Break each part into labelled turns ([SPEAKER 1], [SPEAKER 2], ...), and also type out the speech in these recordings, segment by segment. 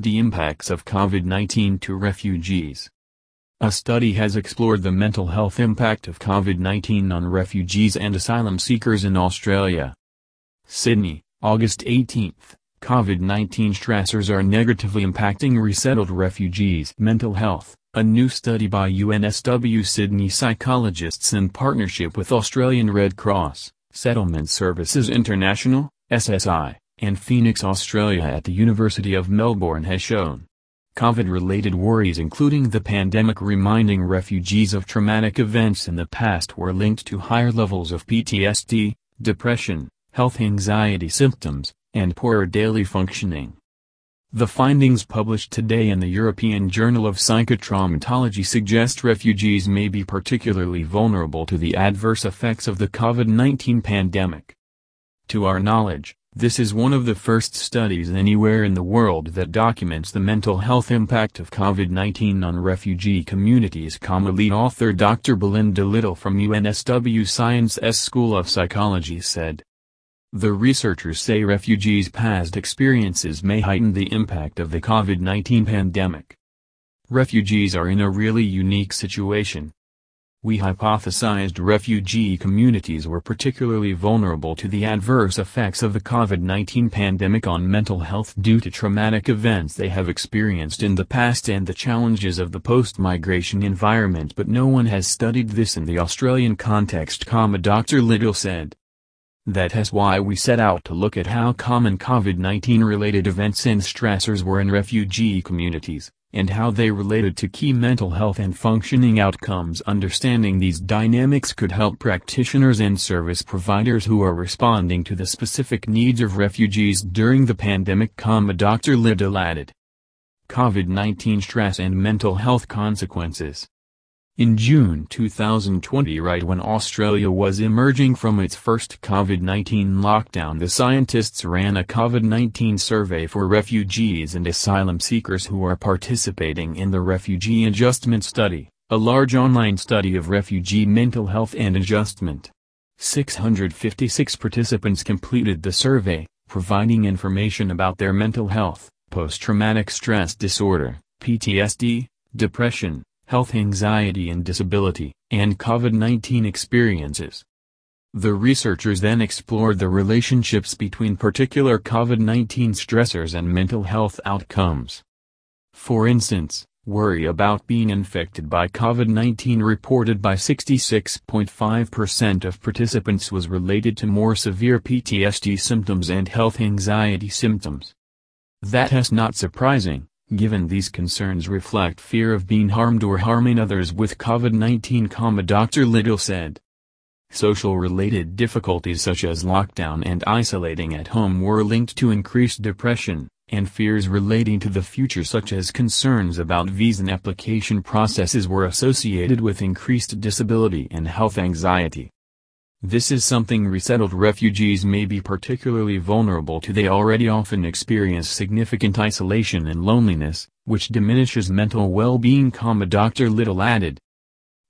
[SPEAKER 1] The Impacts of COVID-19 to Refugees A study has explored the mental health impact of COVID-19 on refugees and asylum seekers in Australia. Sydney, August 18. COVID-19 stressors are negatively impacting resettled refugees' mental health. A new study by UNSW Sydney psychologists in partnership with Australian Red Cross, Settlement Services International, SSI, and Phoenix Australia at the University of Melbourne has shown. COVID-related worries including the pandemic reminding refugees of traumatic events in the past were linked to higher levels of PTSD, depression, health anxiety symptoms, and poorer daily functioning. The findings published today in the European Journal of Psychotraumatology suggest refugees may be particularly vulnerable to the adverse effects of the COVID-19 pandemic. To our knowledge, this is one of the first studies anywhere in the world that documents the mental health impact of COVID-19 on refugee communities. Lead author Dr. Belinda Liddell from UNSW Science S School of Psychology said. The researchers say refugees' past experiences may heighten the impact of the COVID-19 pandemic. Refugees are in a really unique situation. We hypothesized refugee communities were particularly vulnerable to the adverse effects of the COVID-19 pandemic on mental health due to traumatic events they have experienced in the past and the challenges of the post-migration environment but no one has studied this in the Australian context, Dr. Liddell said. That is why we set out to look at how common COVID-19 related events and stressors were in refugee communities, and how they related to key mental health and functioning outcomes. Understanding these dynamics could help practitioners and service providers who are responding to the specific needs of refugees during the pandemic. Dr. Liddell added. COVID-19 stress and mental health consequences in June 2020 right when Australia was emerging from its first COVID-19 lockdown the scientists ran a COVID-19 survey for refugees and asylum seekers who are participating in the Refugee Adjustment Study, a large online study of refugee mental health and adjustment. 656 participants completed the survey, providing information about their mental health, post-traumatic stress disorder, PTSD, depression, health anxiety and disability, and COVID-19 experiences. The researchers then explored the relationships between particular COVID-19 stressors and mental health outcomes. For instance, worry about being infected by COVID-19 reported by 66.5% of participants was related to more severe PTSD symptoms and health anxiety symptoms. That is not surprising, given these concerns reflect fear of being harmed or harming others with COVID-19, Dr. Liddell said. Social-related difficulties such as lockdown and isolating at home were linked to increased depression, and fears relating to the future such as concerns about visa application processes were associated with increased disability and health anxiety. This is something resettled refugees may be particularly vulnerable to they already often experience significant isolation and loneliness, which diminishes mental well-being, Dr. Liddell added.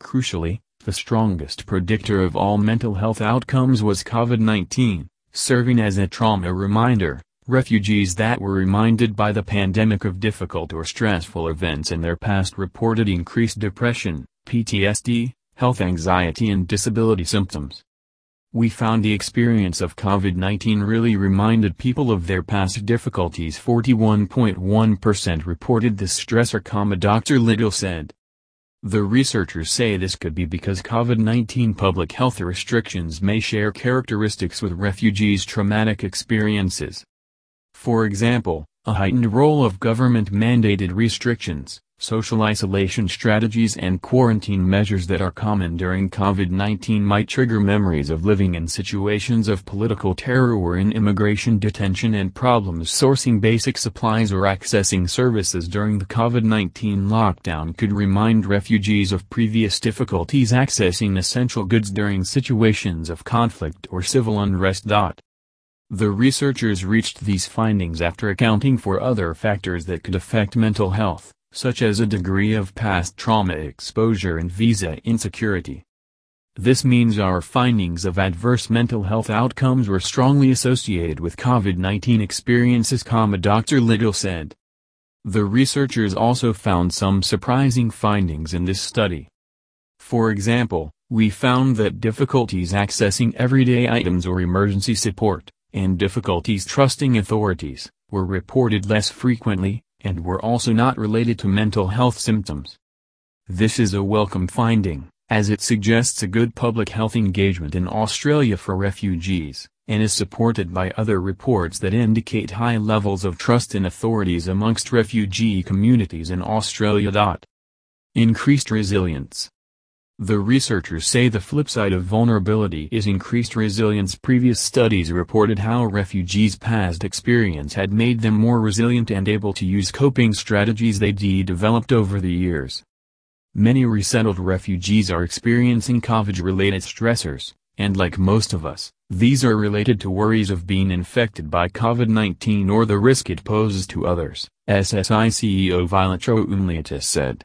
[SPEAKER 1] Crucially, the strongest predictor of all mental health outcomes was COVID-19, serving as a trauma reminder. Refugees that were reminded by the pandemic of difficult or stressful events in their past reported increased depression, PTSD, health anxiety and disability symptoms. We found the experience of COVID-19 really reminded people of their past difficulties 41.1% reported this stressor, Dr. Liddell said. The researchers say this could be because COVID-19 public health restrictions may share characteristics with refugees' traumatic experiences. For example, a heightened role of government-mandated restrictions, social isolation strategies and quarantine measures that are common during COVID-19 might trigger memories of living in situations of political terror or in immigration detention and problems sourcing basic supplies or accessing services during the COVID-19 lockdown could remind refugees of previous difficulties accessing essential goods during situations of conflict or civil unrest. The researchers reached these findings after accounting for other factors that could affect mental health such as a degree of past trauma exposure and visa insecurity. This means our findings of adverse mental health outcomes were strongly associated with COVID-19 experiences, Dr. Liddell said. The researchers also found some surprising findings in this study. For example, we found that difficulties accessing everyday items or emergency support, and difficulties trusting authorities, were reported less frequently, and were also not related to mental health symptoms. This is a welcome finding, as it suggests a good public health engagement in Australia for refugees, and is supported by other reports that indicate high levels of trust in authorities amongst refugee communities in Australia. Increased resilience the researchers say the flip side of vulnerability is increased resilience. Previous studies reported how refugees' past experience had made them more resilient and able to use coping strategies they developed over the years. Many resettled refugees are experiencing COVID-related stressors, and like most of us, these are related to worries of being infected by COVID-19 or the risk it poses to others, SSI CEO Violet Roumeliotis said.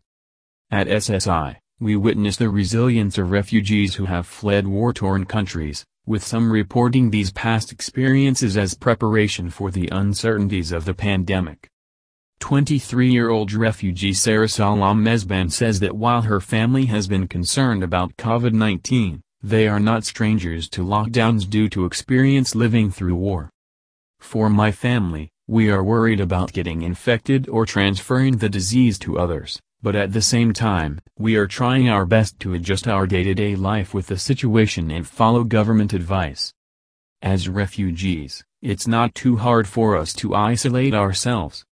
[SPEAKER 1] At SSI, we witness the resilience of refugees who have fled war-torn countries, with some reporting these past experiences as preparation for the uncertainties of the pandemic. 23-year-old refugee Sarah Salam Mesban says that while her family has been concerned about COVID-19, they are not strangers to lockdowns due to experience living through war. For my family, we are worried about getting infected or transferring the disease to others, but at the same time, we are trying our best to adjust our day-to-day -day life with the situation and follow government advice. As refugees, it's not too hard for us to isolate ourselves.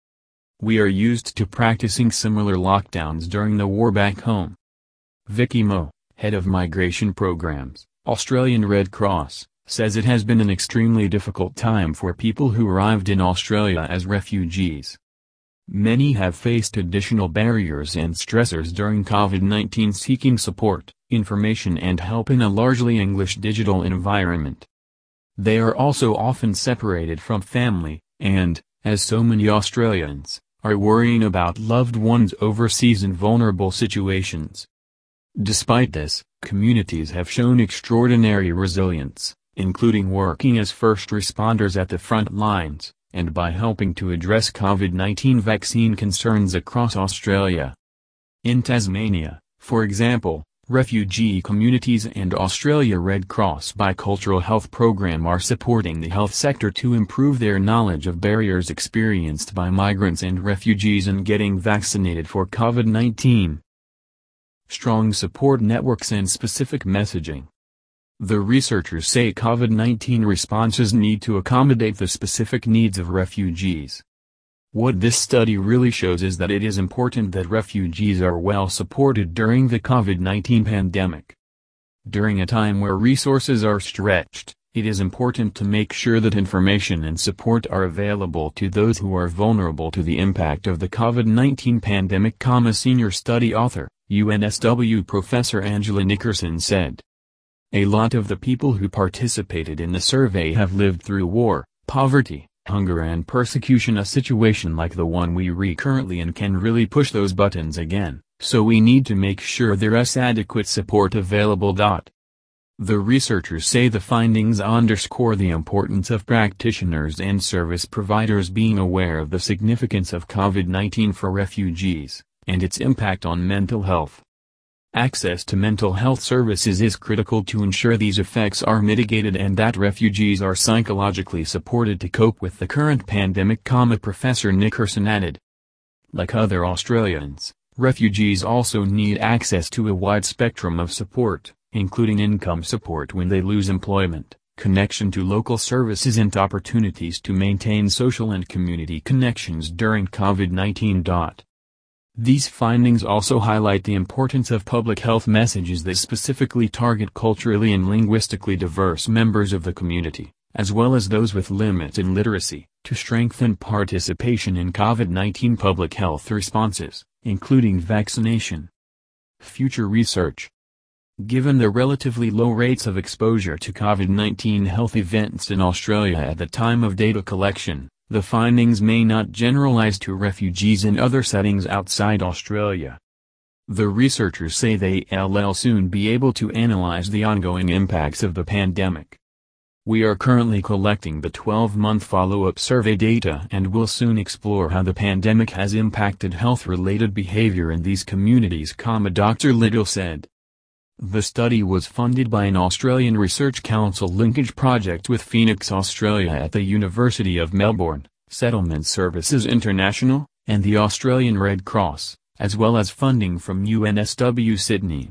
[SPEAKER 1] We are used to practicing similar lockdowns during the war back home. Vicky Mau, head of migration programs, Australian Red Cross, says it has been an extremely difficult time for people who arrived in Australia as refugees. Many have faced additional barriers and stressors during COVID-19 seeking support, information and help in a largely English digital environment. They are also often separated from family, and, as so many Australians, are worrying about loved ones overseas in vulnerable situations. Despite this, communities have shown extraordinary resilience, including working as first responders at the front lines and by helping to address COVID-19 vaccine concerns across Australia. In Tasmania, for example, refugee communities and Australia Red Cross Bicultural Health Program are supporting the health sector to improve their knowledge of barriers experienced by migrants and refugees in getting vaccinated for COVID-19. Strong support networks and specific messaging the researchers say COVID-19 responses need to accommodate the specific needs of refugees. What this study really shows is that it is important that refugees are well supported during the COVID-19 pandemic. During a time where resources are stretched, it is important to make sure that information and support are available to those who are vulnerable to the impact of the COVID-19 pandemic. Senior study author, UNSW Professor Angela Nickerson said. A lot of the people who participated in the survey have lived through war, poverty, hunger and persecution a situation like the one we re currently in can really push those buttons again, so we need to make sure there's adequate support available. The researchers say the findings underscore the importance of practitioners and service providers being aware of the significance of COVID-19 for refugees, and its impact on mental health. Access to mental health services is critical to ensure these effects are mitigated and that refugees are psychologically supported to cope with the current pandemic. Professor Nickerson added. Like other Australians, refugees also need access to a wide spectrum of support, including income support when they lose employment, connection to local services and opportunities to maintain social and community connections during COVID-19. These findings also highlight the importance of public health messages that specifically target culturally and linguistically diverse members of the community, as well as those with limited literacy, to strengthen participation in COVID-19 public health responses, including vaccination. Future research Given the relatively low rates of exposure to COVID-19 health events in Australia at the time of data collection, the findings may not generalize to refugees in other settings outside Australia. The researchers say they'll soon be able to analyze the ongoing impacts of the pandemic. We are currently collecting the 12-month follow-up survey data and will soon explore how the pandemic has impacted health-related behavior in these communities, Dr. Liddell said. The study was funded by an Australian Research Council linkage project with Phoenix Australia at the University of Melbourne, Settlement Services International, and the Australian Red Cross, as well as funding from UNSW Sydney.